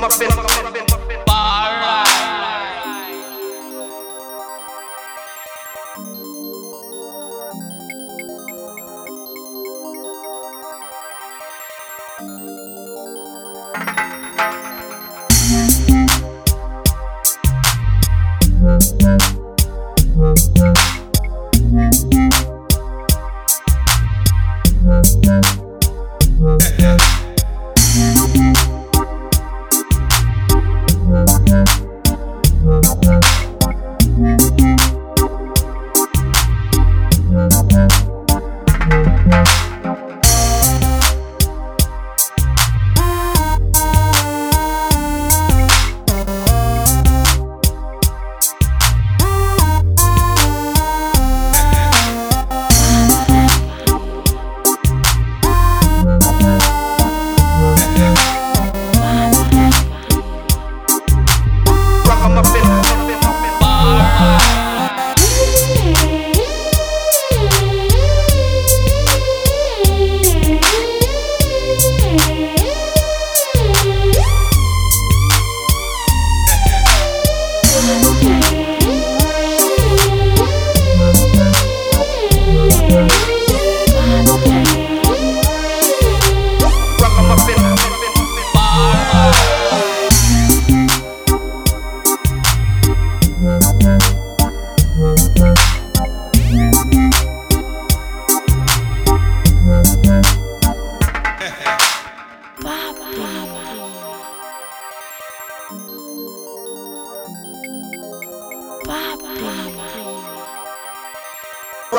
I'm up in, I'm up in.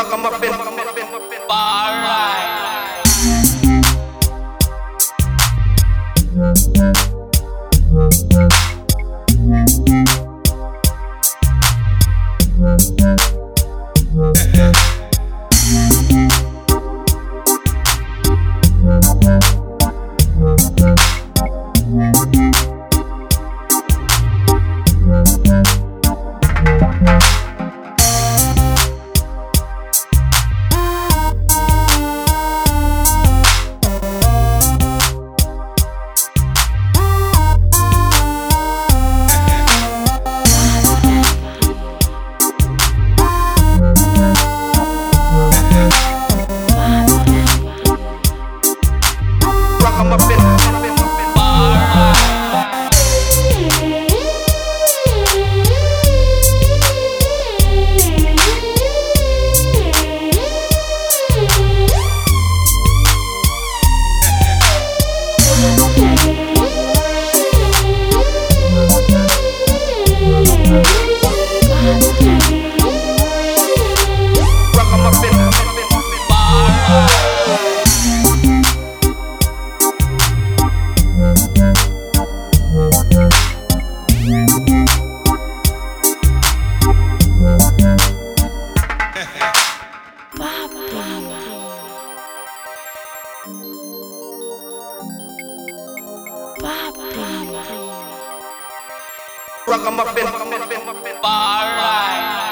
Paragama Pimp. Ragamuffin. Bar.